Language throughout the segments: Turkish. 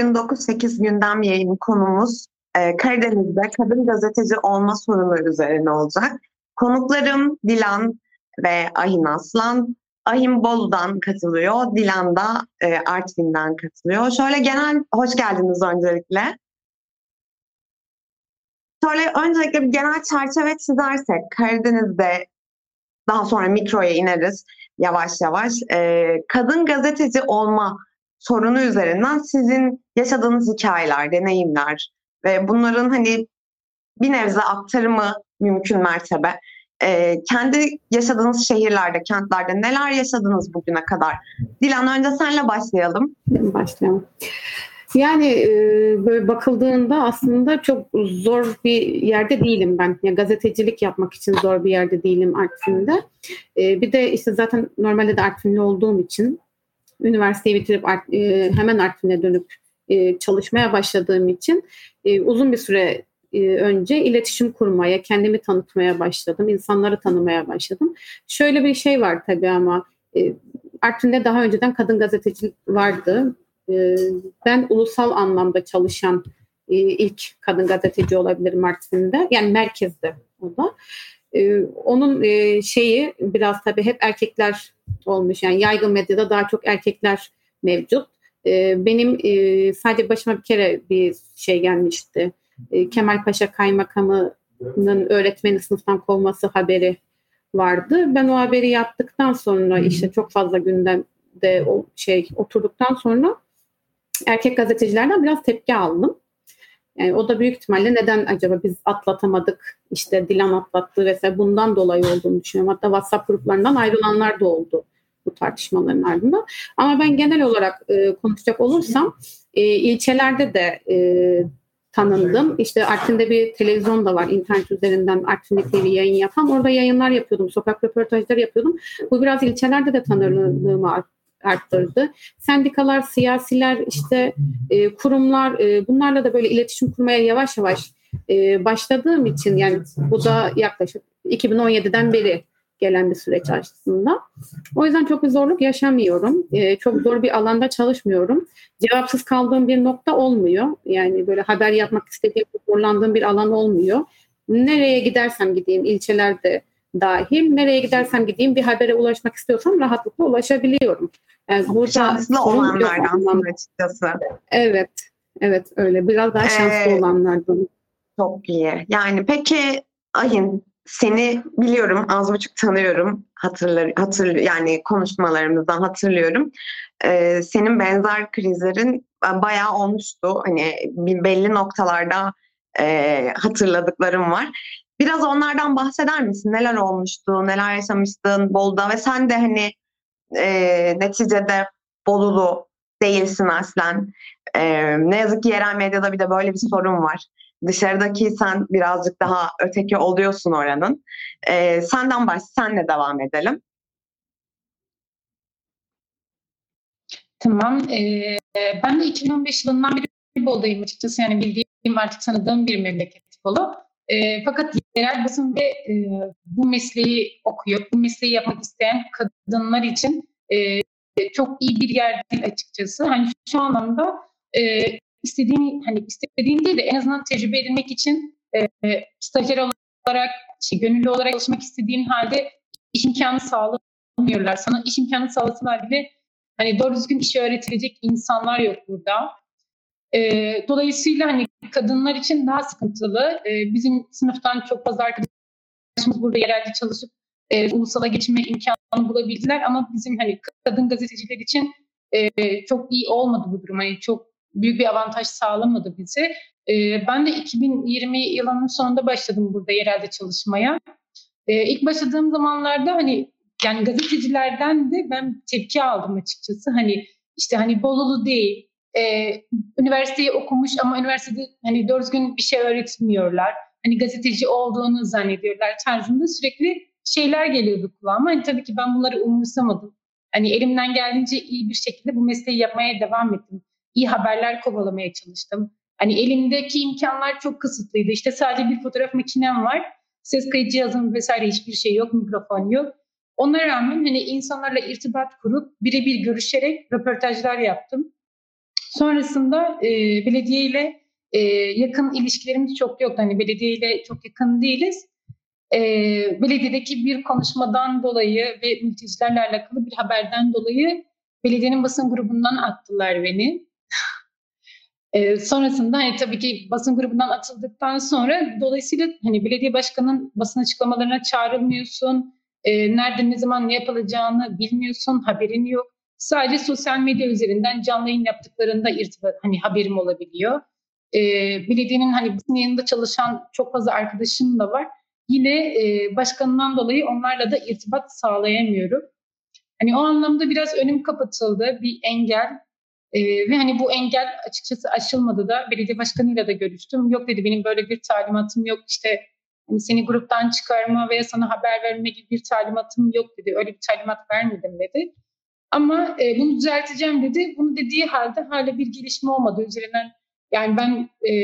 Bugün 9-8 gündem yayın konumuz e, Karadeniz'de kadın gazeteci olma sorunu üzerine olacak. Konuklarım Dilan ve Ahin Aslan. Ahin Bolu'dan katılıyor, Dilan da e, Artvin'den katılıyor. Şöyle genel, hoş geldiniz öncelikle. Şöyle öncelikle bir genel çerçeve çizersek, Karadeniz'de daha sonra mikroya ineriz yavaş yavaş. E, kadın gazeteci olma sorunu üzerinden sizin yaşadığınız hikayeler, deneyimler ve bunların hani bir nebze aktarımı mümkün mertebe. Ee, kendi yaşadığınız şehirlerde, kentlerde neler yaşadınız bugüne kadar? Dilan önce senle başlayalım. Başlayalım. Yani e, böyle bakıldığında aslında çok zor bir yerde değilim ben. Yani gazetecilik yapmak için zor bir yerde değilim Artvin'de. E, bir de işte zaten normalde de Artvinli olduğum için üniversiteyi bitirip e, hemen Artvin'e dönüp e, çalışmaya başladığım için e, uzun bir süre önce iletişim kurmaya, kendimi tanıtmaya başladım, insanları tanımaya başladım. Şöyle bir şey var tabii ama Artvin'de daha önceden kadın gazeteci vardı. Ben ulusal anlamda çalışan ilk kadın gazeteci olabilirim Artvin'de. Yani merkezde o da. Onun şeyi biraz tabii hep erkekler olmuş. Yani yaygın medyada daha çok erkekler mevcut. E, benim e, sadece başıma bir kere bir şey gelmişti. E, Kemal Paşa Kaymakamı'nın öğretmeni sınıftan kovması haberi vardı. Ben o haberi yaptıktan sonra işte çok fazla gündemde o şey oturduktan sonra erkek gazetecilerden biraz tepki aldım. Yani o da büyük ihtimalle neden acaba biz atlatamadık işte Dilan atlattı vesaire bundan dolayı olduğunu düşünüyorum. Hatta WhatsApp gruplarından ayrılanlar da oldu bu tartışmaların ardından. Ama ben genel olarak e, konuşacak olursam e, ilçelerde de e, tanındım. İşte Artvin'de bir televizyon da var internet üzerinden Artvin'de TV yayın yapan. Orada yayınlar yapıyordum, sokak röportajları yapıyordum. Bu biraz ilçelerde de tanınırlığımı arttırdı. Sendikalar, siyasiler, işte e, kurumlar e, bunlarla da böyle iletişim kurmaya yavaş yavaş e, başladığım için yani bu da yaklaşık 2017'den beri gelen bir süreç aslında. O yüzden çok bir zorluk yaşamıyorum. Ee, çok zor bir alanda çalışmıyorum. Cevapsız kaldığım bir nokta olmuyor. Yani böyle haber yapmak istediğim, zorlandığım bir alan olmuyor. Nereye gidersem gideyim, ilçelerde dahil, nereye gidersem gideyim bir habere ulaşmak istiyorsam rahatlıkla ulaşabiliyorum. Yani burada şanslı olanlardan açıkçası. Evet, evet öyle. Biraz daha şanslı ee, olanlardan. Çok iyi. Yani peki Ayın seni biliyorum az buçuk tanıyorum hatırlar hatır yani konuşmalarımızdan hatırlıyorum. Ee, senin benzer krizlerin bayağı olmuştu. Hani belli noktalarda e, hatırladıklarım var. Biraz onlardan bahseder misin? Neler olmuştu, neler yaşamıştın Bolu'da ve sen de hani e, neticede Bolulu değilsin aslen. E, ne yazık ki yerel medyada bir de böyle bir sorun var. Dışarıdaki sen birazcık daha öteki oluyorsun oranın. Ee, senden baş, senle devam edelim. Tamam. Ee, ben de 2015 yılından beri Bolu'dayım açıkçası. Yani bildiğim artık tanıdığım bir memleket Bolu. E, fakat yerel basın ve e, bu mesleği okuyor, bu mesleği yapmak isteyen kadınlar için e, çok iyi bir yer değil açıkçası. Hani şu anlamda e, istediğin hani istediğin değil de en azından tecrübe edinmek için e, stajyer olarak, şey, gönüllü olarak çalışmak istediğin halde iş imkanı sağlamıyorlar. Sana iş imkanı sağlasalar bile hani doğru düzgün işi öğretilecek insanlar yok burada. E, dolayısıyla hani kadınlar için daha sıkıntılı. E, bizim sınıftan çok fazla arkadaşımız burada yerelde çalışıp e, ulusala geçinme imkanı bulabildiler ama bizim hani kadın gazeteciler için e, çok iyi olmadı bu durum. Hani çok büyük bir avantaj sağlamadı bize. E, ben de 2020 yılının sonunda başladım burada yerelde çalışmaya. E, ilk başladığım zamanlarda hani yani gazetecilerden de ben tepki aldım açıkçası. Hani işte hani Bolulu değil, e, üniversiteyi okumuş ama üniversitede hani doğru düzgün bir şey öğretmiyorlar. Hani gazeteci olduğunu zannediyorlar tarzında sürekli şeyler geliyordu kulağıma. Hani tabii ki ben bunları umursamadım. Hani elimden geldiğince iyi bir şekilde bu mesleği yapmaya devam ettim iyi haberler kovalamaya çalıştım. Hani elimdeki imkanlar çok kısıtlıydı. İşte sadece bir fotoğraf makinem var. Ses kayıt cihazım vesaire hiçbir şey yok, mikrofon yok. Ona rağmen hani insanlarla irtibat kurup birebir görüşerek röportajlar yaptım. Sonrasında e, belediye ile e, yakın ilişkilerimiz çok yok. Hani belediye ile çok yakın değiliz. E, belediyedeki bir konuşmadan dolayı ve mültecilerle alakalı bir haberden dolayı belediyenin basın grubundan attılar beni. E, sonrasında hani tabii ki basın grubundan atıldıktan sonra dolayısıyla hani belediye başkanının basın açıklamalarına çağrılmıyorsun. E, nerede ne zaman ne yapılacağını bilmiyorsun, haberin yok. Sadece sosyal medya üzerinden canlı yayın yaptıklarında irtibat hani haberim olabiliyor. E, belediyenin hani basın yanında çalışan çok fazla arkadaşım da var. Yine e, başkanından dolayı onlarla da irtibat sağlayamıyorum. Hani o anlamda biraz önüm kapatıldı, bir engel. Ee, ve hani bu engel açıkçası aşılmadı da belediye başkanıyla da görüştüm. Yok dedi benim böyle bir talimatım yok işte hani seni gruptan çıkarma veya sana haber verme gibi bir talimatım yok dedi. Öyle bir talimat vermedim dedi. Ama e, bunu düzelteceğim dedi. Bunu dediği halde hala bir gelişme olmadı. Üzerinden yani ben e,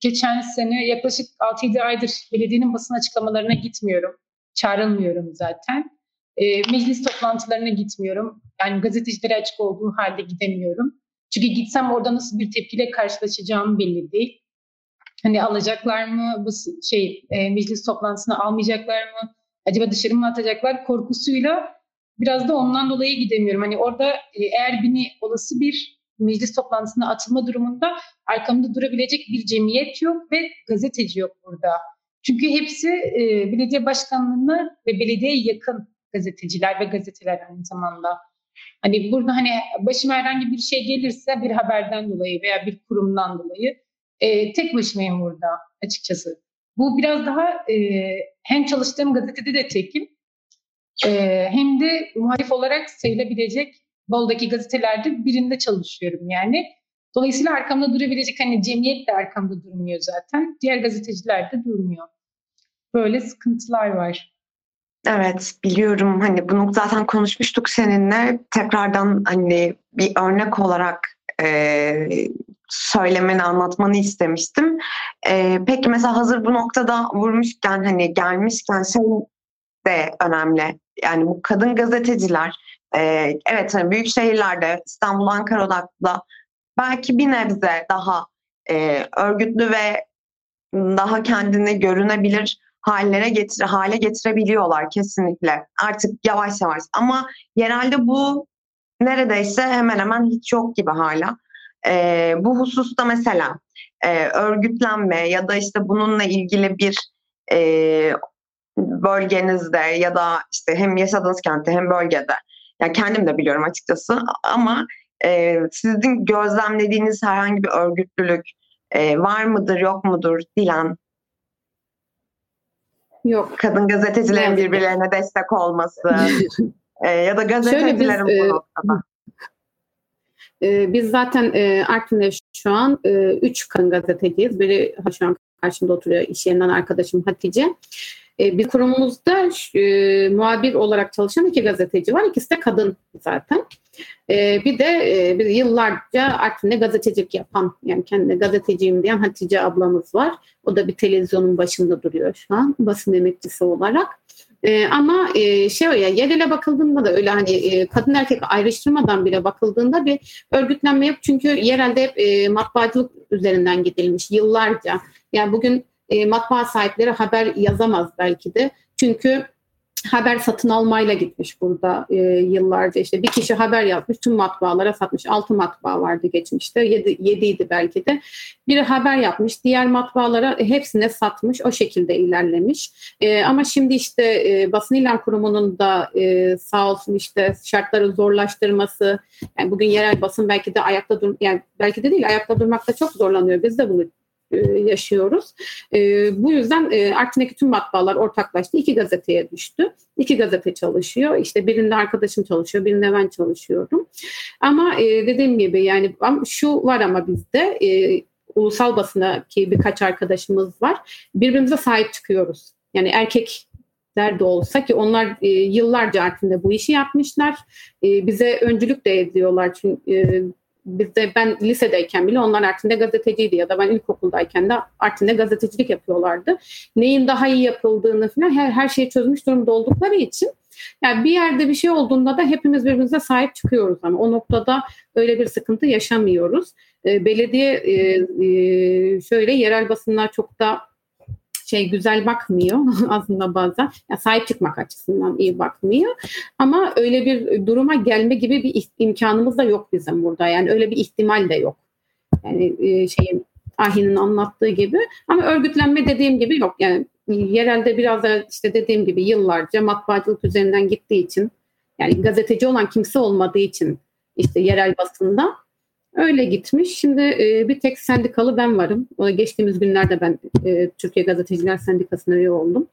geçen sene yaklaşık 6-7 aydır belediyenin basın açıklamalarına gitmiyorum. Çağrılmıyorum zaten. E, meclis toplantılarına gitmiyorum. Yani gazetecilere açık olduğu halde gidemiyorum. Çünkü gitsem orada nasıl bir tepkiyle karşılaşacağım belli değil. Hani alacaklar mı bu şey e, meclis toplantısına almayacaklar mı? Acaba dışarı mı atacaklar korkusuyla biraz da ondan dolayı gidemiyorum. Hani orada e, eğer beni olası bir meclis toplantısına atılma durumunda arkamda durabilecek bir cemiyet yok ve gazeteci yok burada. Çünkü hepsi e, belediye başkanlığına ve belediyeye yakın gazeteciler ve gazeteler aynı zamanda. Hani burada hani başıma herhangi bir şey gelirse bir haberden dolayı veya bir kurumdan dolayı e, tek başımayım burada açıkçası. Bu biraz daha e, hem çalıştığım gazetede de tekim e, hem de muhalif olarak sayılabilecek Bol'daki gazetelerde birinde çalışıyorum yani. Dolayısıyla arkamda durabilecek hani cemiyet de arkamda durmuyor zaten. Diğer gazeteciler de durmuyor. Böyle sıkıntılar var. Evet biliyorum hani bunu zaten konuşmuştuk seninle tekrardan hani bir örnek olarak e, söylemeni anlatmanı istemiştim. E, peki mesela hazır bu noktada vurmuşken hani gelmişken şey de önemli yani bu kadın gazeteciler e, evet hani büyük şehirlerde İstanbul, Ankara odaklı belki bir nebze daha e, örgütlü ve daha kendini görünebilir hallere getir hale getirebiliyorlar kesinlikle. Artık yavaş yavaş ama yerelde bu neredeyse hemen hemen hiç yok gibi hala. Ee, bu hususta mesela e, örgütlenme ya da işte bununla ilgili bir e, bölgenizde ya da işte hem yaşadığınız kentte hem bölgede yani kendim de biliyorum açıkçası ama e, sizin gözlemlediğiniz herhangi bir örgütlülük e, var mıdır yok mudur Dilan Yok. Kadın gazetecilerin evet. birbirlerine destek olması e, ya da gazetecilerin biz, bu e, noktada. E, biz zaten e, Artvin'de şu an e, üç kadın gazeteciyiz. Biri şu an karşımda oturuyor iş yerinden arkadaşım Hatice. E, bir kurumumuzda e, muhabir olarak çalışan iki gazeteci var. İkisi de kadın zaten. E, bir de e, bir yıllarca Artvin'de gazetecilik yapan, yani kendine gazeteciyim diyen Hatice ablamız var. O da bir televizyonun başında duruyor şu an basın emekçisi olarak. E, ama e, şey ya yerele bakıldığında da öyle hani e, kadın erkek ayrıştırmadan bile bakıldığında bir örgütlenme yok. Çünkü yerelde hep e, matbaacılık üzerinden gidilmiş yıllarca. Yani bugün e, matbaa sahipleri haber yazamaz belki de. Çünkü haber satın almayla gitmiş burada e, yıllarca. İşte bir kişi haber yazmış tüm matbaalara satmış. Altı matbaa vardı geçmişte. Yedi, yediydi belki de. Biri haber yapmış diğer matbaalara hepsine satmış o şekilde ilerlemiş. E, ama şimdi işte e, basın ilan kurumunun da e, sağ olsun işte şartları zorlaştırması yani bugün yerel basın belki de ayakta dur yani belki de değil ayakta durmakta çok zorlanıyor. Biz de bunu yaşıyoruz. E, bu yüzden e, Artvin'deki tüm matbaalar ortaklaştı. İki gazeteye düştü. İki gazete çalışıyor. İşte birinde arkadaşım çalışıyor, birinde ben çalışıyorum. Ama e, dediğim gibi yani şu var ama bizde e, ulusal basına ki birkaç arkadaşımız var. Birbirimize sahip çıkıyoruz. Yani erkek de olsa ki onlar e, yıllarca Artvin'de bu işi yapmışlar. E, bize öncülük de ediyorlar. Çünkü e, bizde ben lisedeyken bile onlar Artvin'de gazeteciydi ya da ben ilkokuldayken de Artvin'de gazetecilik yapıyorlardı. Neyin daha iyi yapıldığını falan her, her şeyi çözmüş durumda oldukları için yani bir yerde bir şey olduğunda da hepimiz birbirimize sahip çıkıyoruz ama o noktada öyle bir sıkıntı yaşamıyoruz. E, belediye e, e, şöyle yerel basınlar çok da şey güzel bakmıyor aslında bazen. Yani sahip çıkmak açısından iyi bakmıyor. Ama öyle bir duruma gelme gibi bir imkanımız da yok bizim burada. Yani öyle bir ihtimal de yok. Yani e, şeyin Ahin'in anlattığı gibi. Ama örgütlenme dediğim gibi yok. Yani yerelde biraz da işte dediğim gibi yıllarca matbaacılık üzerinden gittiği için yani gazeteci olan kimse olmadığı için işte yerel basında Öyle gitmiş. Şimdi e, bir tek sendikalı ben varım. O geçtiğimiz günlerde ben e, Türkiye Gazeteciler Sendikası'na üye oldum.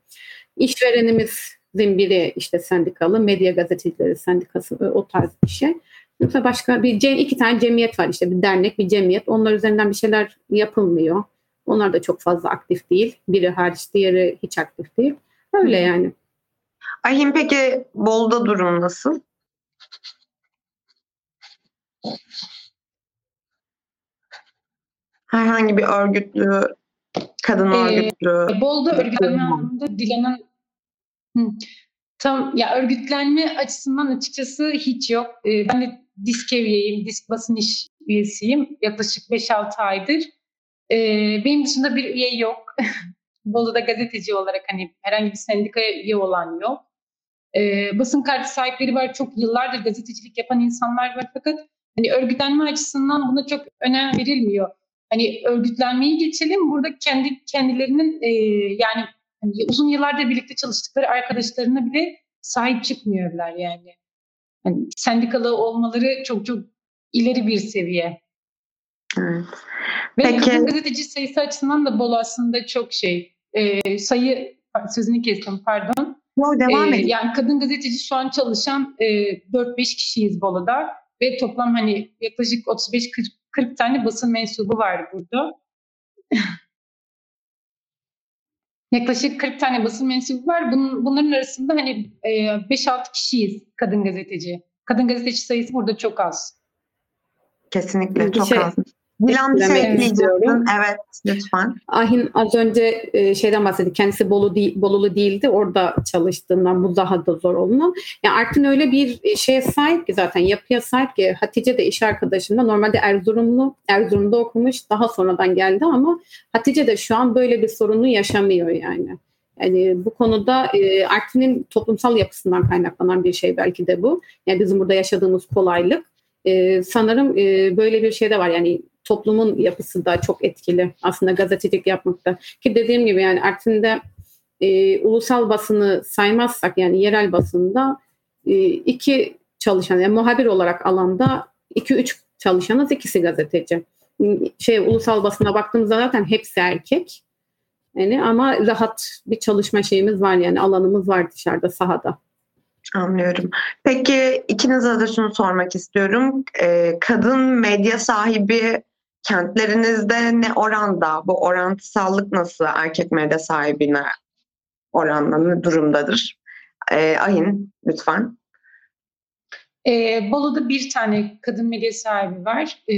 İşverenimizin biri işte sendikalı, medya gazetecileri sendikası e, o tarz bir şey. Yoksa başka bir iki tane cemiyet var işte bir dernek, bir cemiyet. Onlar üzerinden bir şeyler yapılmıyor. Onlar da çok fazla aktif değil. Biri hariç diğeri hiç aktif değil. Öyle yani. Ahim peki Bol'da durum nasıl? Herhangi bir örgütlü, kadın ee, örgütlü. Bolda örgütlenme anlamında Dilan'ın tam ya örgütlenme açısından açıkçası hiç yok. Ee, ben de disk üyeyim, disk basın iş üyesiyim yaklaşık 5-6 aydır. Ee, benim dışında bir üye yok. Bolu'da gazeteci olarak hani herhangi bir sendikaya üye olan yok. Ee, basın kartı sahipleri var. Çok yıllardır gazetecilik yapan insanlar var fakat hani örgütlenme açısından buna çok önem verilmiyor hani örgütlenmeyi geçelim. Burada kendi kendilerinin e, yani hani uzun yıllarda birlikte çalıştıkları arkadaşlarına bile sahip çıkmıyorlar yani. yani sendikalı olmaları çok çok ileri bir seviye. Evet. Ve Peki. kadın gazeteci sayısı açısından da bol aslında çok şey. E, sayı sözünü kestim pardon. Yo, devam ee, Yani kadın gazeteci şu an çalışan e, 4-5 kişiyiz Bolu'da ve toplam hani yaklaşık 35-40 40 tane basın mensubu var burada. Yaklaşık 40 tane basın mensubu var. Bunun, bunların arasında hani e, 5-6 kişiyiz kadın gazeteci. Kadın gazeteci sayısı burada çok az. Kesinlikle çok şey, az. Dilan bir şey ekleyeceksin. Evet lütfen. Ahin az önce e, şeyden bahsetti. Kendisi Bolu değil, Bolulu değildi. Orada çalıştığından bu daha da zor olunan. Yani Artvin öyle bir şeye sahip ki zaten yapıya sahip ki Hatice de iş arkadaşımda normalde Erzurumlu. Erzurum'da okumuş. Daha sonradan geldi ama Hatice de şu an böyle bir sorunu yaşamıyor yani. Yani bu konuda e, Artvin'in toplumsal yapısından kaynaklanan bir şey belki de bu. Yani bizim burada yaşadığımız kolaylık. E, sanırım e, böyle bir şey de var. Yani toplumun yapısı da çok etkili aslında gazetecilik yapmakta. Ki dediğim gibi yani Artvin'de e, ulusal basını saymazsak yani yerel basında e, iki çalışan yani muhabir olarak alanda iki üç çalışanız ikisi gazeteci. Şey ulusal basına baktığımızda zaten hepsi erkek. Yani ama rahat bir çalışma şeyimiz var yani alanımız var dışarıda sahada. Anlıyorum. Peki ikinize de şunu sormak istiyorum. Ee, kadın medya sahibi kentlerinizde ne oranda, bu orantısallık nasıl erkek medya sahibine oranla ne durumdadır? Ee, Ahin lütfen. E, Bolu'da bir tane kadın medya sahibi var. E,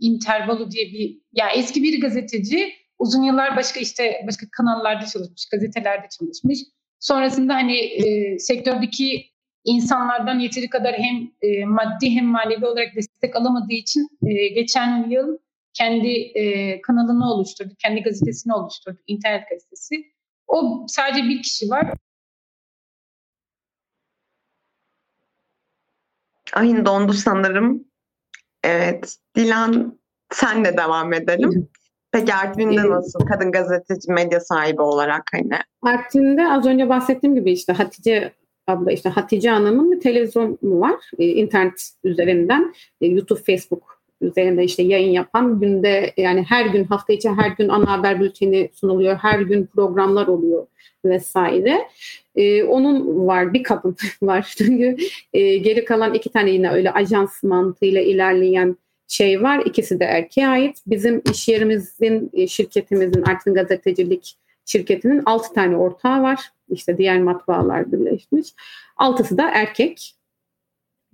Inter Bolu diye bir, ya eski bir gazeteci. Uzun yıllar başka işte başka kanallarda çalışmış, gazetelerde çalışmış. Sonrasında hani e, sektördeki insanlardan yeteri kadar hem e, maddi hem manevi olarak destek alamadığı için e, geçen yıl kendi e, kanalını oluşturdu, kendi gazetesini oluşturdu, internet gazetesi. O sadece bir kişi var. Ayın dondu sanırım. Evet. Dilan senle devam edelim. Peki Artvin'de nasıl kadın gazeteci medya sahibi olarak hani? Artvin'de az önce bahsettiğim gibi işte Hatice abla işte Hatice Hanım'ın bir televizyonu var. E, internet üzerinden e, YouTube, Facebook üzerinde işte yayın yapan günde yani her gün hafta içi her gün ana haber bülteni sunuluyor. Her gün programlar oluyor vesaire. Ee, onun var bir kadın var çünkü e, geri kalan iki tane yine öyle ajans mantığıyla ilerleyen şey var. İkisi de erkeğe ait. Bizim iş yerimizin, e, şirketimizin Artvin Gazetecilik şirketinin altı tane ortağı var. İşte diğer matbaalar birleşmiş. Altısı da erkek.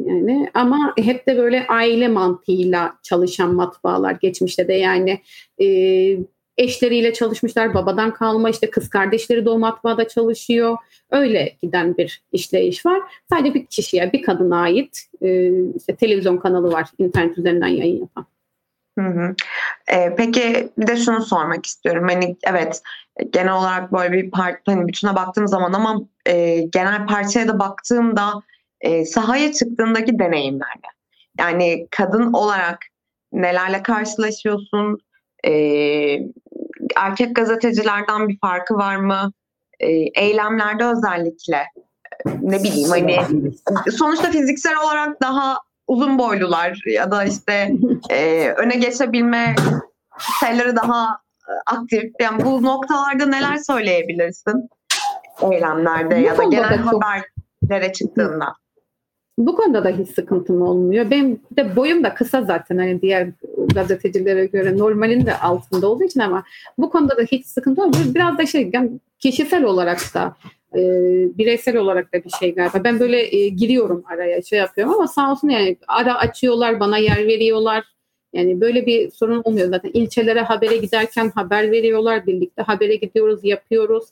Yani ama hep de böyle aile mantığıyla çalışan matbaalar geçmişte de yani e, eşleriyle çalışmışlar. Babadan kalma işte kız kardeşleri de matbaada çalışıyor. Öyle giden bir işleyiş var. Sadece bir kişiye, bir kadına ait e, işte televizyon kanalı var internet üzerinden yayın yapan. Hı hı. Ee, peki bir de şunu sormak istiyorum. Hani evet genel olarak böyle bir parti hani bütüne baktığım zaman ama e, genel partiye de baktığımda e, sahaya çıktığındaki deneyimlerde. Yani kadın olarak nelerle karşılaşıyorsun? E, erkek gazetecilerden bir farkı var mı? E, eylemlerde özellikle ne bileyim hani sonuçta fiziksel olarak daha uzun boylular ya da işte e, öne geçebilme şeyleri daha e, aktif. Yani bu noktalarda neler söyleyebilirsin? Eylemlerde ya da genel haberlere çıktığında. Bu konuda da hiç sıkıntım olmuyor. Benim de boyum da kısa zaten hani diğer gazetecilere göre normalin de altında olduğu için ama bu konuda da hiç sıkıntı olmuyor. Biraz da şey yani kişisel olarak da e, bireysel olarak da bir şey galiba. Ben böyle e, giriyorum araya şey yapıyorum ama sağ olsun yani ara açıyorlar bana yer veriyorlar. Yani böyle bir sorun olmuyor zaten. İlçelere habere giderken haber veriyorlar. Birlikte habere gidiyoruz, yapıyoruz.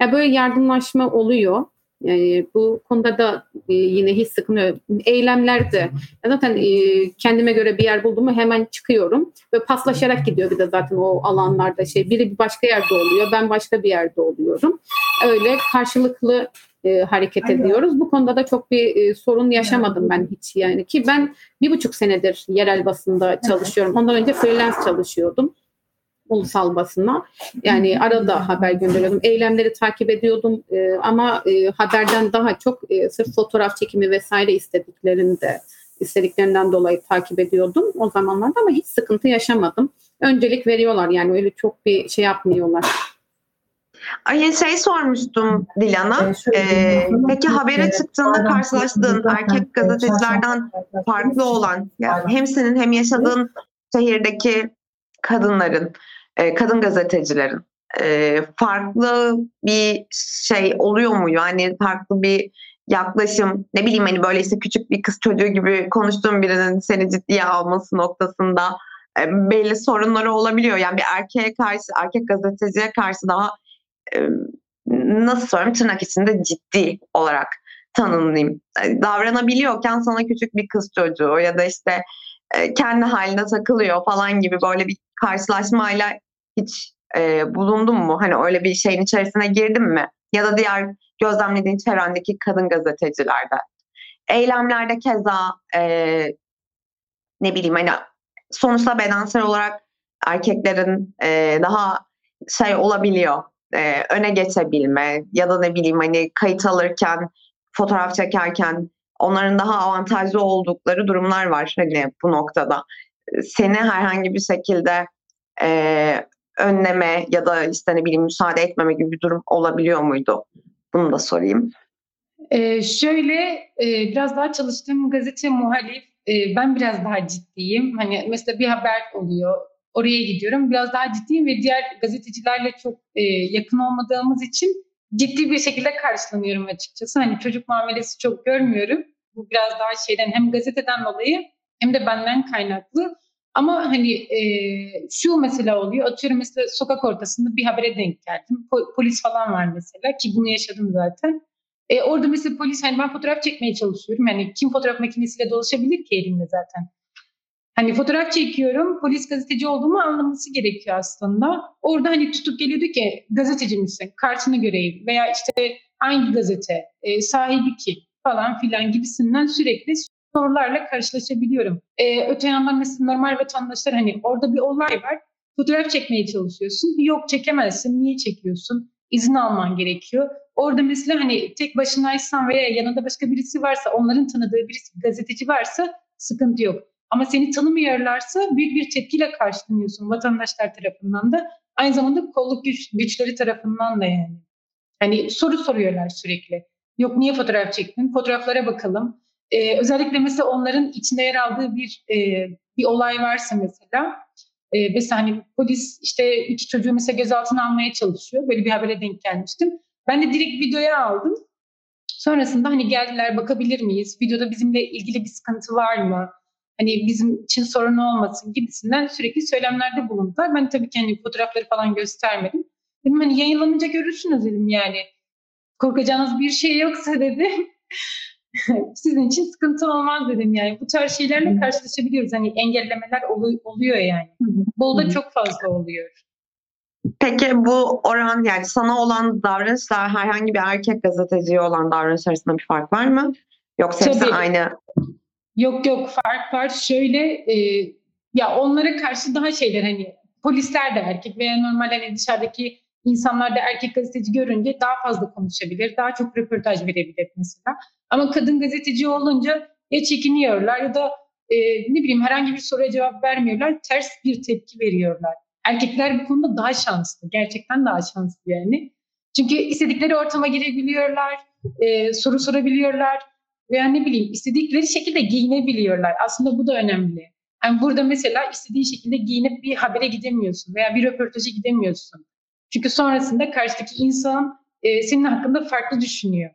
Ya böyle yardımlaşma oluyor. Yani bu konuda da e, yine hiç sıkıntı. Eylemlerde zaten e, kendime göre bir yer buldum mu hemen çıkıyorum. Ve paslaşarak gidiyor bir de zaten o alanlarda şey. Biri bir başka yerde oluyor ben başka bir yerde oluyorum. Öyle karşılıklı e, hareket ediyoruz. Bu konuda da çok bir e, sorun yaşamadım ben hiç yani. Ki ben bir buçuk senedir yerel basında çalışıyorum. Ondan önce freelance çalışıyordum ulusal basına yani arada haber gönderiyordum eylemleri takip ediyordum e, ama e, haberden daha çok e, sırf fotoğraf çekimi vesaire istediklerinde istediklerinden dolayı takip ediyordum o zamanlarda ama hiç sıkıntı yaşamadım. Öncelik veriyorlar yani öyle çok bir şey yapmıyorlar. Ay şey sormuştum Dilan'a. Ee, peki habere çıktığında karşılaştığın erkek gazetecilerden farklı olan yani hem senin hem yaşadığın şehirdeki kadınların, e, kadın gazetecilerin e, farklı bir şey oluyor mu? Yani farklı bir yaklaşım ne bileyim hani böyle işte küçük bir kız çocuğu gibi konuştuğun birinin seni ciddiye alması noktasında e, belli sorunları olabiliyor. Yani bir erkeğe karşı, erkek gazeteciye karşı daha e, nasıl söyleyeyim tırnak içinde ciddi olarak tanımlayayım. E, Davranabiliyorken sana küçük bir kız çocuğu ya da işte e, kendi haline takılıyor falan gibi böyle bir karşılaşmayla hiç e, bulundun mu? Hani öyle bir şeyin içerisine girdin mi? Ya da diğer gözlemlediğin çevrendeki kadın gazetecilerde. Eylemlerde keza e, ne bileyim hani sonuçta bedensel olarak erkeklerin e, daha şey olabiliyor e, öne geçebilme ya da ne bileyim hani kayıt alırken fotoğraf çekerken onların daha avantajlı oldukları durumlar var hani bu noktada. Seni herhangi bir şekilde e, önleme ya da işte ne bileyim müsaade etmeme gibi bir durum olabiliyor muydu? Bunu da sorayım. Ee, şöyle e, biraz daha çalıştığım gazete muhalif e, ben biraz daha ciddiyim. Hani mesela bir haber oluyor oraya gidiyorum biraz daha ciddiyim ve diğer gazetecilerle çok e, yakın olmadığımız için ciddi bir şekilde karşılanıyorum açıkçası. Hani çocuk muamelesi çok görmüyorum. Bu biraz daha şeyden hem gazeteden dolayı hem de benden kaynaklı. Ama hani e, şu mesela oluyor. Atıyorum mesela sokak ortasında bir habere denk geldim. Po- polis falan var mesela ki bunu yaşadım zaten. E, orada mesela polis hani ben fotoğraf çekmeye çalışıyorum. Yani kim fotoğraf makinesiyle dolaşabilir ki elimde zaten. Hani fotoğraf çekiyorum, polis gazeteci olduğumu anlaması gerekiyor aslında. Orada hani tutup geliyordu ki gazeteci misin, kartını göreyim veya işte hangi gazete, e, sahibi ki falan filan gibisinden sürekli sorularla karşılaşabiliyorum. E, öte yandan mesela normal vatandaşlar hani orada bir olay var, fotoğraf çekmeye çalışıyorsun. Yok çekemezsin, niye çekiyorsun? İzin alman gerekiyor. Orada mesela hani tek başınaysan veya yanında başka birisi varsa, onların tanıdığı birisi gazeteci varsa sıkıntı yok. Ama seni tanımıyorlarsa büyük bir tepkiyle karşılanıyorsun vatandaşlar tarafından da. Aynı zamanda kolluk güç, güçleri tarafından da yani. Hani soru soruyorlar sürekli. Yok niye fotoğraf çektin? Fotoğraflara bakalım. Ee, özellikle mesela onların içinde yer aldığı bir e, bir olay varsa mesela e, mesela hani polis işte iki çocuğu mesela gözaltına almaya çalışıyor. Böyle bir habere denk gelmiştim. Ben de direkt videoya aldım. Sonrasında hani geldiler bakabilir miyiz? Videoda bizimle ilgili bir sıkıntı var mı? Hani bizim için sorun olmasın gibisinden sürekli söylemlerde bulundular. Ben tabii ki hani fotoğrafları falan göstermedim. Dedim hani yayınlanınca görürsünüz dedim yani. Korkacağınız bir şey yoksa dedim. Sizin için sıkıntı olmaz dedim yani. Bu tarz şeylerle karşılaşabiliyoruz. Hani engellemeler oluyor yani. Bolda çok fazla oluyor. Peki bu oran yani sana olan davranışla herhangi bir erkek gazeteciye olan davranış arasında bir fark var mı? Yoksa hepsi aynı? Yok yok fark var. Şöyle e, ya onlara karşı daha şeyler hani polisler de erkek veya normal hani dışarıdaki insanlar da erkek gazeteci görünce daha fazla konuşabilir, daha çok röportaj verebilir mesela. Ama kadın gazeteci olunca ya çekiniyorlar ya da e, ne bileyim herhangi bir soruya cevap vermiyorlar, ters bir tepki veriyorlar. Erkekler bu konuda daha şanslı, gerçekten daha şanslı yani. Çünkü istedikleri ortama girebiliyorlar, e, soru sorabiliyorlar veya ne bileyim istedikleri şekilde giyinebiliyorlar. Aslında bu da önemli. Yani burada mesela istediğin şekilde giyinip bir habere gidemiyorsun veya bir röportaja gidemiyorsun. Çünkü sonrasında karşıdaki insan e, senin hakkında farklı düşünüyor.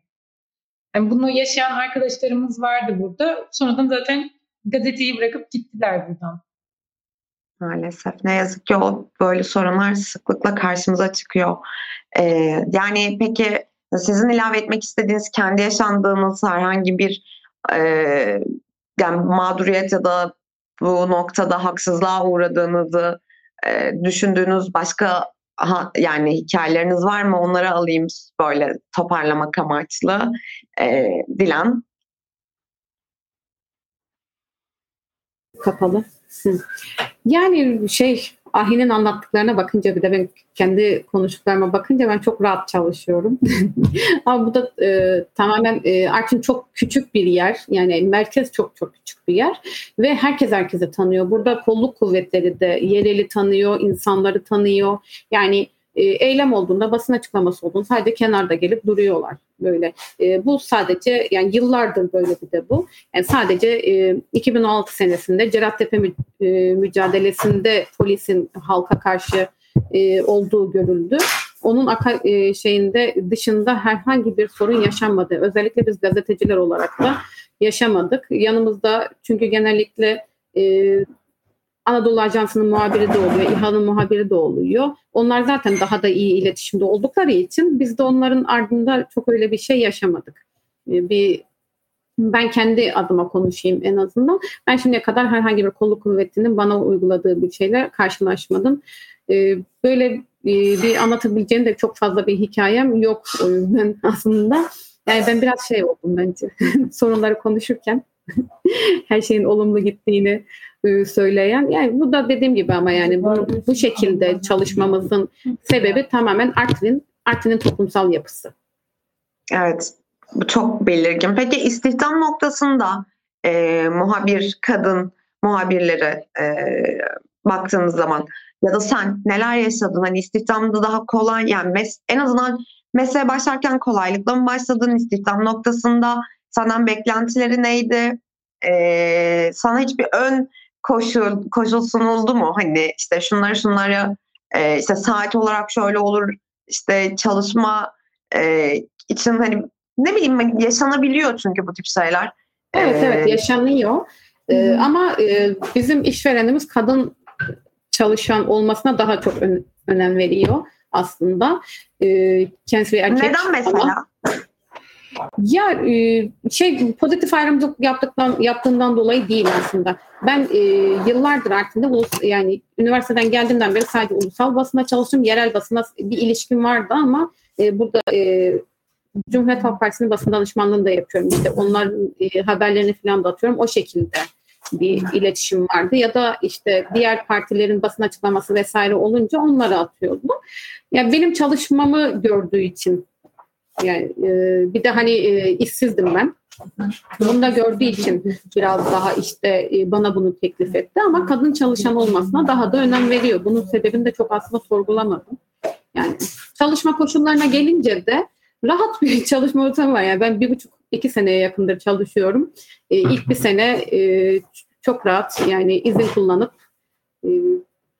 Yani bunu yaşayan arkadaşlarımız vardı burada. Sonradan zaten gazeteyi bırakıp gittiler buradan. Maalesef ne yazık ki o böyle sorunlar sıklıkla karşımıza çıkıyor. Ee, yani peki sizin ilave etmek istediğiniz kendi yaşandığınız herhangi bir e, yani mağduriyet ya da bu noktada haksızlığa uğradığınızı e, düşündüğünüz başka aha, yani hikayeleriniz var mı? Onları alayım böyle toparlamak amaçlı. E, Dilan. Kapalı. Yani şey Ahi'nin anlattıklarına bakınca bir de ben kendi konuştuklarıma bakınca ben çok rahat çalışıyorum. Ama bu da e, tamamen e, Artvin çok küçük bir yer. Yani merkez çok çok küçük bir yer. Ve herkes herkese tanıyor. Burada kolluk kuvvetleri de yereli tanıyor, insanları tanıyor. Yani e, eylem olduğunda basın açıklaması olduğunda sadece kenarda gelip duruyorlar böyle. E, bu sadece yani yıllardır böyle bir de bu. Yani sadece e, 2016 senesinde Cerattepe mü, e, mücadelesinde polisin halka karşı e, olduğu görüldü. Onun e, şeyinde dışında herhangi bir sorun yaşanmadı. Özellikle biz gazeteciler olarak da yaşamadık. Yanımızda çünkü genellikle e, Anadolu Ajansı'nın muhabiri de oluyor, İHA'nın muhabiri de oluyor. Onlar zaten daha da iyi iletişimde oldukları için biz de onların ardında çok öyle bir şey yaşamadık. Ee, bir ben kendi adıma konuşayım en azından. Ben şimdiye kadar herhangi bir kolluk kuvvetinin bana uyguladığı bir şeyle karşılaşmadım. Ee, böyle e, bir anlatabileceğim de çok fazla bir hikayem yok o yüzden aslında. Yani ben biraz şey oldum bence sorunları konuşurken her şeyin olumlu gittiğini söyleyen. Yani bu da dediğim gibi ama yani bu, bu şekilde çalışmamızın sebebi tamamen Artvin, Artvin'in toplumsal yapısı. Evet, bu çok belirgin. Peki istihdam noktasında e, muhabir, kadın muhabirlere e, baktığınız zaman ya da sen neler yaşadın? Hani istihdamda daha kolay yani mes- en azından mesleğe başlarken kolaylıkla mı başladın istihdam noktasında? Senden beklentileri neydi? Ee, sana hiçbir ön koşul, koşul sunuldu mu? Hani işte şunları şunları e, işte saat olarak şöyle olur işte çalışma e, için hani ne bileyim hani yaşanabiliyor çünkü bu tip şeyler. Evet ee, evet yaşanıyor. Ee, ama e, bizim işverenimiz kadın çalışan olmasına daha çok ön, önem veriyor aslında. Ee, kendisi bir erkek. Neden mesela? Ama, ya e, şey pozitif ayrımcılık yaptıktan yaptığından dolayı değil aslında. Ben e, yıllardır artık ulus yani üniversiteden geldiğimden beri sadece ulusal basına çalıştım. Yerel basına bir ilişkim vardı ama e, burada e, Cumhuriyet Halk Partisi'nin basın danışmanlığını da yapıyorum. İşte onların e, haberlerini falan da atıyorum. O şekilde bir iletişim vardı ya da işte diğer partilerin basın açıklaması vesaire olunca onları atıyordum. Yani benim çalışmamı gördüğü için yani e, bir de hani e, işsizdim ben. Bunu da gördüğü için biraz daha işte e, bana bunu teklif etti ama kadın çalışan olmasına daha da önem veriyor. Bunun sebebini de çok aslında sorgulamadım. Yani çalışma koşullarına gelince de rahat bir çalışma ortamı var. Yani ben bir buçuk iki seneye yakındır çalışıyorum. E, ilk bir sene e, çok rahat yani izin kullanıp e,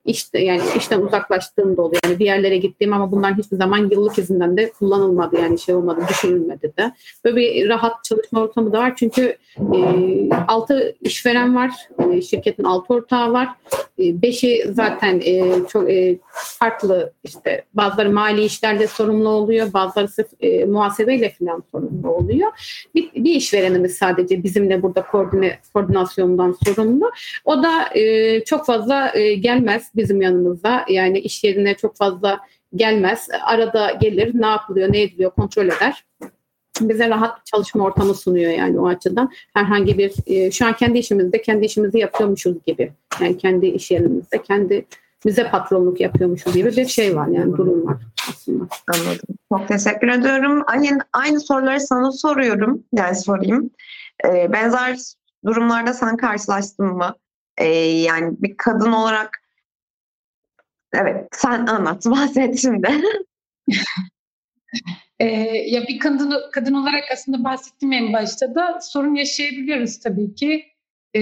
işte yani işten uzaklaştığım da oluyor. Yani bir yerlere gittiğim ama bunların hiçbir zaman yıllık izinden de kullanılmadı yani şey olmadı, düşünülmedi de. Böyle bir rahat çalışma ortamı da var. Çünkü e, altı işveren var. E, şirketin altı ortağı var. E, beşi zaten e, çok e, farklı işte bazıları mali işlerle sorumlu oluyor. Bazıları sırf e, muhasebeyle falan sorumlu oluyor. Bir, bir işverenimiz sadece bizimle burada koordine, koordinasyondan sorumlu. O da e, çok fazla e, gelmez bizim yanımızda. Yani iş yerine çok fazla gelmez. Arada gelir, ne yapılıyor, ne ediliyor kontrol eder. Bize rahat çalışma ortamı sunuyor yani o açıdan. Herhangi bir, e, şu an kendi işimizde kendi işimizi yapıyormuşuz gibi. Yani kendi iş yerimizde, kendi bize patronluk yapıyormuşuz gibi bir şey var yani durum var aslında. Anladım. Çok teşekkür ediyorum. Aynı, aynı soruları sana soruyorum. Yani sorayım. Ee, benzer durumlarda sen karşılaştın mı? Ee, yani bir kadın olarak Evet, sen anlat, bahset şimdi. ee, ya bir kadın kadın olarak aslında bahsettim en başta da sorun yaşayabiliyoruz tabii ki. Ee,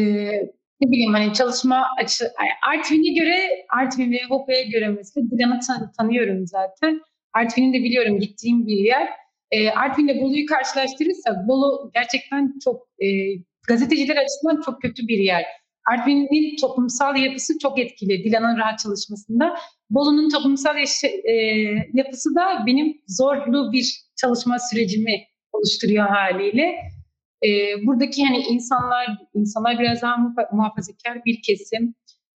ne bileyim hani çalışma açı Artvin'e göre Artvin ve Hopa'ya göre mesela Dilan'ı tan- tanıyorum zaten. Artvin'i de biliyorum gittiğim bir yer. E, Artvin ile Bolu'yu karşılaştırırsak Bolu gerçekten çok e, gazeteciler açısından çok kötü bir yer. Artvin'in toplumsal yapısı çok etkili Dilan'ın rahat çalışmasında. Bolu'nun toplumsal yaşı, e, yapısı da benim zorlu bir çalışma sürecimi oluşturuyor haliyle. E, buradaki hani insanlar insanlar biraz daha muhafazakar bir kesim.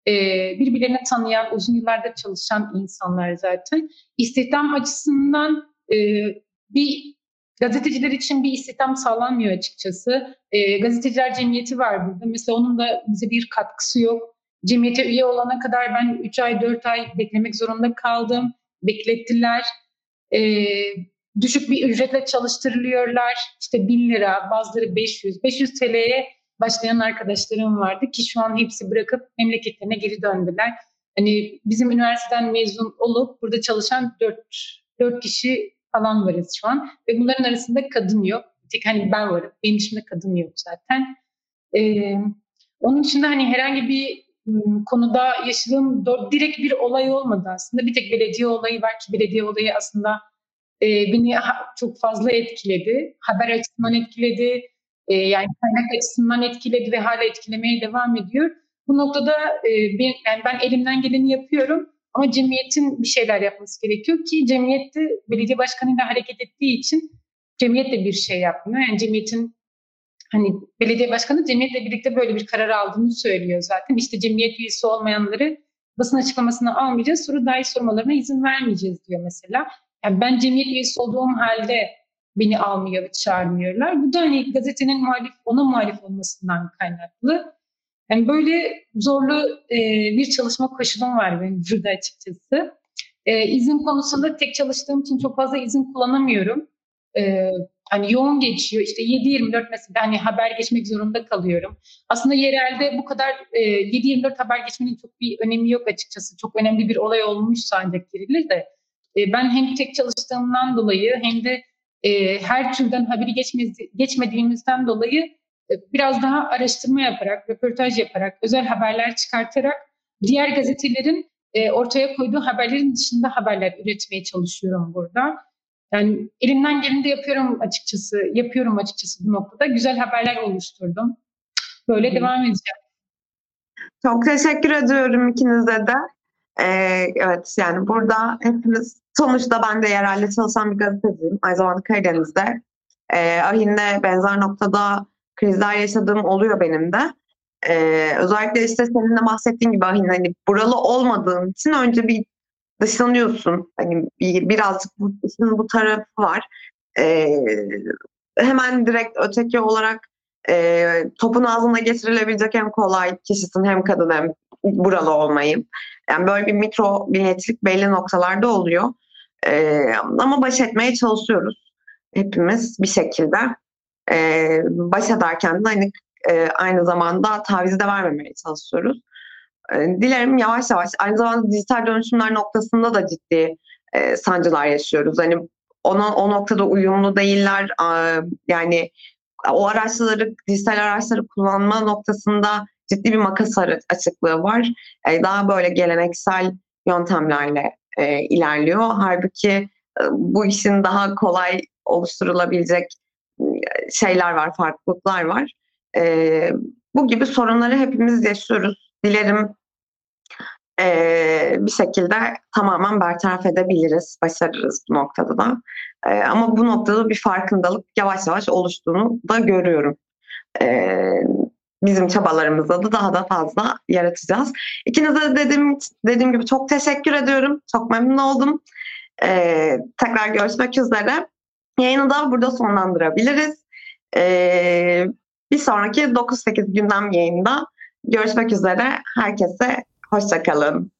E, birbirlerini tanıyan, uzun yıllardır çalışan insanlar zaten. İstihdam açısından e, bir Gazeteciler için bir istihdam sağlanmıyor açıkçası. E, gazeteciler cemiyeti var burada. Mesela onun da bize bir katkısı yok. Cemiyete üye olana kadar ben 3 ay 4 ay beklemek zorunda kaldım. Beklettiler. E, düşük bir ücretle çalıştırılıyorlar. İşte 1000 lira, bazıları 500. 500 TL'ye başlayan arkadaşlarım vardı ki şu an hepsi bırakıp memleketlerine geri döndüler. Hani bizim üniversiteden mezun olup burada çalışan 4, 4 kişi falan varız şu an. Ve bunların arasında kadın yok. Tek hani ben varım. Benim dışında kadın yok zaten. Ee, onun dışında hani herhangi bir konuda yaşadığım direkt bir olay olmadı aslında. Bir tek belediye olayı var ki belediye olayı aslında e, beni çok fazla etkiledi. Haber açısından etkiledi. E, yani kaynak açısından etkiledi ve hala etkilemeye devam ediyor. Bu noktada e, ben, yani ben elimden geleni yapıyorum. Ama cemiyetin bir şeyler yapması gerekiyor ki cemiyette belediye başkanıyla hareket ettiği için cemiyet de bir şey yapmıyor. Yani cemiyetin hani belediye başkanı cemiyetle birlikte böyle bir karar aldığını söylüyor zaten. İşte cemiyet üyesi olmayanları basın açıklamasına almayacağız, soru dahi sormalarına izin vermeyeceğiz diyor mesela. Yani ben cemiyet üyesi olduğum halde beni almıyor ve çağırmıyorlar. Bu da hani gazetenin muhalif, ona muhalif olmasından kaynaklı. Yani böyle zorlu e, bir çalışma koşulum var benim burada açıkçası. E, izin konusunda tek çalıştığım için çok fazla izin kullanamıyorum. E, hani yoğun geçiyor. İşte 7-24 mesela hani haber geçmek zorunda kalıyorum. Aslında yerelde bu kadar e, 7-24 haber geçmenin çok bir önemi yok açıkçası. Çok önemli bir olay olmuşsa ancak girilir de. E, ben hem tek çalıştığımdan dolayı hem de e, her türden haberi geçmedi, geçmediğimizden dolayı biraz daha araştırma yaparak, röportaj yaparak, özel haberler çıkartarak diğer gazetelerin e, ortaya koyduğu haberlerin dışında haberler üretmeye çalışıyorum burada. Yani elimden geleni de yapıyorum açıkçası, yapıyorum açıkçası bu noktada. Güzel haberler oluşturdum. Böyle Hı. devam edeceğim. Çok teşekkür ediyorum ikinize de. Ee, evet yani burada hepimiz sonuçta ben de yerelde çalışan bir gazeteciyim. Aynı zamanda Karadeniz'de. Ee, Ahin'le benzer noktada krizler yaşadığım oluyor benim de. Ee, özellikle işte senin de bahsettiğin gibi hani, hani buralı olmadığın için önce bir dışlanıyorsun. Hani bir, birazcık bu, işin bu tarafı var. Ee, hemen direkt öteki olarak e, topun ağzına getirilebilecek en kolay kişisin hem kadın hem buralı olmayı. Yani böyle bir mikro milliyetçilik belli noktalarda oluyor. Ee, ama baş etmeye çalışıyoruz hepimiz bir şekilde e, baş ederken de hani e, aynı zamanda taviz de vermemeye çalışıyoruz. E, dilerim yavaş yavaş aynı zamanda dijital dönüşümler noktasında da ciddi e, sancılar yaşıyoruz. Hani ona o noktada uyumlu değiller. E, yani o araçları, dijital araçları kullanma noktasında ciddi bir makas açıklığı var. E, daha böyle geleneksel yöntemlerle e, ilerliyor. Halbuki e, bu işin daha kolay oluşturulabilecek şeyler var, farklılıklar var. E, bu gibi sorunları hepimiz yaşıyoruz. Dilerim e, bir şekilde tamamen bertaraf edebiliriz, başarırız bu noktada da. E, ama bu noktada bir farkındalık yavaş yavaş oluştuğunu da görüyorum. E, bizim çabalarımızda da daha da fazla yaratacağız. İkinize de dediğim, dediğim gibi çok teşekkür ediyorum. Çok memnun oldum. E, tekrar görüşmek üzere. Yayını da burada sonlandırabiliriz. E, bir sonraki 9-8 gündem yayında görüşmek üzere. Herkese hoşçakalın.